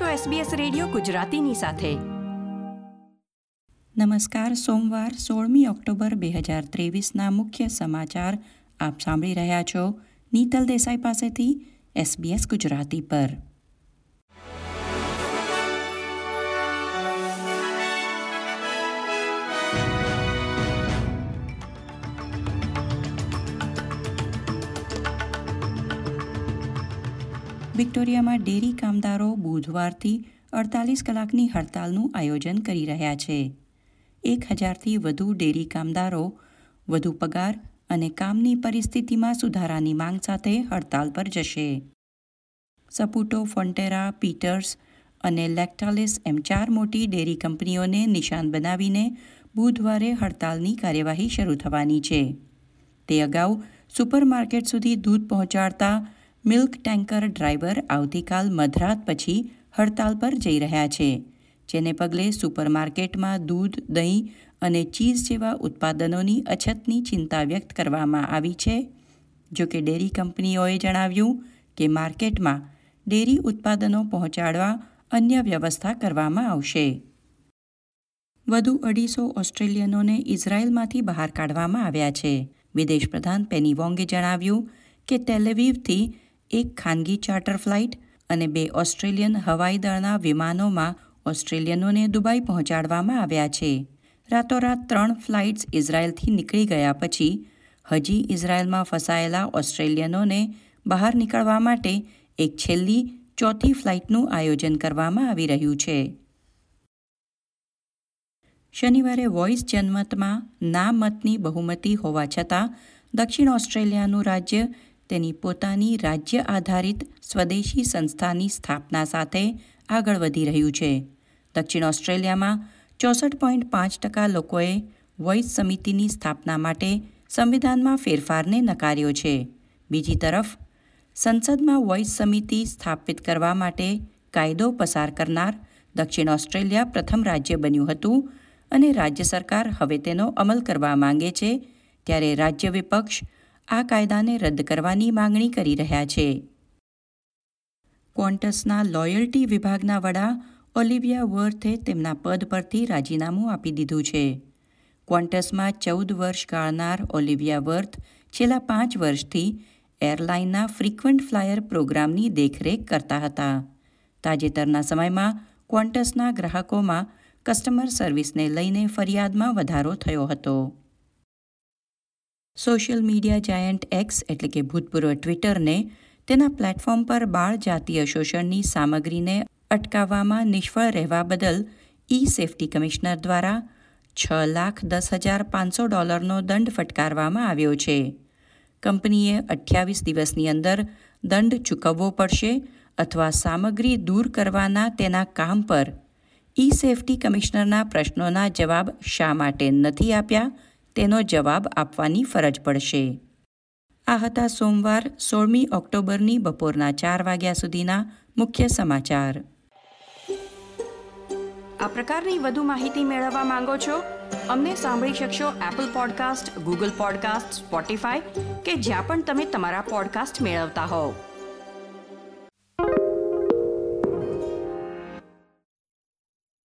છો SBS radio ગુજરાતીની સાથે. નમસ્કાર, સોમવાર, સોળમી ઓક્ટોબર બે હજાર ત્રેવીસના મુખ્ય સમાચાર આપ સાંભળી રહ્યા છો. નીતલ દેસાઈ પાસેથી SBS ગુજરાતી પર. વિક્ટોરિયામાં ડેરી કામદારો બુધવારથી અડતાલીસ કલાકની હડતાલનું આયોજન કરી રહ્યા છે. એક હજારથી વધુ ડેરી કામદારો વધુ પગાર અને કામની પરિસ્થિતિમાં સુધારાની માંગ સાથે હડતાલ પર જશે. સપુટો, ફોન્ટેરા, પીટર્સ અને લેક્ટાલિસ એમ ચાર મોટી ડેરી કંપનીઓને નિશાન બનાવીને બુધવારે હડતાલની કાર્યવાહી શરૂ થવાની છે. તે અગાઉ સુપરમાર્કેટ સુધી દૂધ પહોંચાડતા મિલ્ક ટેન્કર ડ્રાઈવર આવતીકાલ મધરાત પછી હડતાલ પર જઈ રહ્યા છે, જેને પગલે સુપરમાર્કેટમાં દૂધ, દહીં અને ચીઝ જેવા ઉત્પાદનોની અછતની ચિંતા વ્યક્ત કરવામાં આવી છે. જો કે ડેરી કંપનીઓએ જણાવ્યું કે માર્કેટમાં ડેરી ઉત્પાદનો પહોંચાડવા અન્ય વ્યવસ્થા કરવામાં આવશે. વધુ અઢીસો ઓસ્ટ્રેલિયનોને ઇઝરાયલમાંથી બહાર કાઢવામાં આવ્યા છે. વિદેશ પ્રધાન પેની વોંગે જણાવ્યું કે ટેલેવીવથી એક ખાનગી ચાર્ટર ફ્લાઇટ અને બે ઓસ્ટ્રેલિયન હવાઈ દળના વિમાનોમાં ઓસ્ટ્રેલિયનોને દુબઈ પહોંચાડવામાં આવ્યા છે. રાતોરાત ત્રણ ફ્લાઇટ્સ ઇઝરાયલથી નીકળી ગયા પછી હજી ઇઝરાયલમાં ફસાયેલા ઓસ્ટ્રેલિયનોને બહાર નીકળવા માટે એક છેલ્લી, ચોથી ફ્લાઇટનું આયોજન કરવામાં આવી રહ્યું છે. શનિવારે વોઇસ જનમતમાં ના મતની બહુમતી હોવા છતાં દક્ષિણ ઓસ્ટ્રેલિયાનું રાજ્ય તેની પોતાની રાજ્ય આધારિત સ્વદેશી સંસ્થાની સ્થાપના સાથે આગળ વધી રહ્યું છે. દક્ષિણ ઓસ્ટ્રેલિયામાં ચોસઠ પોઈન્ટ પાંચ ટકા લોકોએ વોઇસ સમિતિની સ્થાપના માટે સંવિધાનમાં ફેરફારને નકાર્યો છે. બીજી તરફ, સંસદમાં વોઇસ સમિતિ સ્થાપિત કરવા માટે કાયદો પસાર કરનાર દક્ષિણ ઓસ્ટ્રેલિયા પ્રથમ રાજ્ય બન્યું હતું અને રાજ્ય સરકાર હવે તેનો અમલ કરવા માંગે છે, ત્યારે રાજ્ય વિપક્ષ આ કાયદાને રદ કરવાની માંગણી કરી રહ્યા છે. ક્વોન્ટસના લોયલ્ટી વિભાગના વડા ઓલિવિયા વર્થે તેમના પદ પરથી રાજીનામું આપી દીધું છે. ક્વોન્ટસમાં ચૌદ વર્ષ ગાળનાર ઓલિવિયા વર્થ છેલ્લા પાંચ વર્ષથી એરલાઇનના ફ્રીક્વન્ટ ફ્લાયર પ્રોગ્રામની દેખરેખ કરતા હતા. તાજેતરના સમયમાં ક્વોન્ટસના ગ્રાહકોમાં કસ્ટમર સર્વિસને લઈને ફરિયાદમાં વધારો થયો હતો. સોશિયલ મીડિયા જાયન્ટ એક્સ એટલે કે ભૂતપૂર્વ ટ્વિટરને તેના પ્લેટફોર્મ પર બાળ જાતીય શોષણની સામગ્રીને અટકાવવામાં નિષ્ફળ રહેવા બદલ ઈ સેફટી કમિશનર દ્વારા છ લાખ દસ હજાર પાંચસો ડોલરનો દંડ ફટકારવામાં આવ્યો છે. કંપનીએ અઠ્યાવીસ દિવસની અંદર દંડ ચૂકવવો પડશે અથવા સામગ્રી દૂર કરવાના તેના કામ પર. ઈ સેફટી કમિશનરના પ્રશ્નોના જવાબ શા માટે નથી આપ્યા? તેનો જવાબ આપવાની ફરજ પડશે. આ હતા સોમવાર, સોળમી ઓક્ટોબરની બપોરના ચાર વાગ્યા સુધીના મુખ્ય સમાચાર. આ પ્રકારની વધુ માહિતી મેળવવા માંગો છો? અમને સાંભળી શકશો Apple podcast Google podcast Spotify કે જ્યાં પણ તમે તમારા પોડકાસ્ટ મેળવતા હોવ.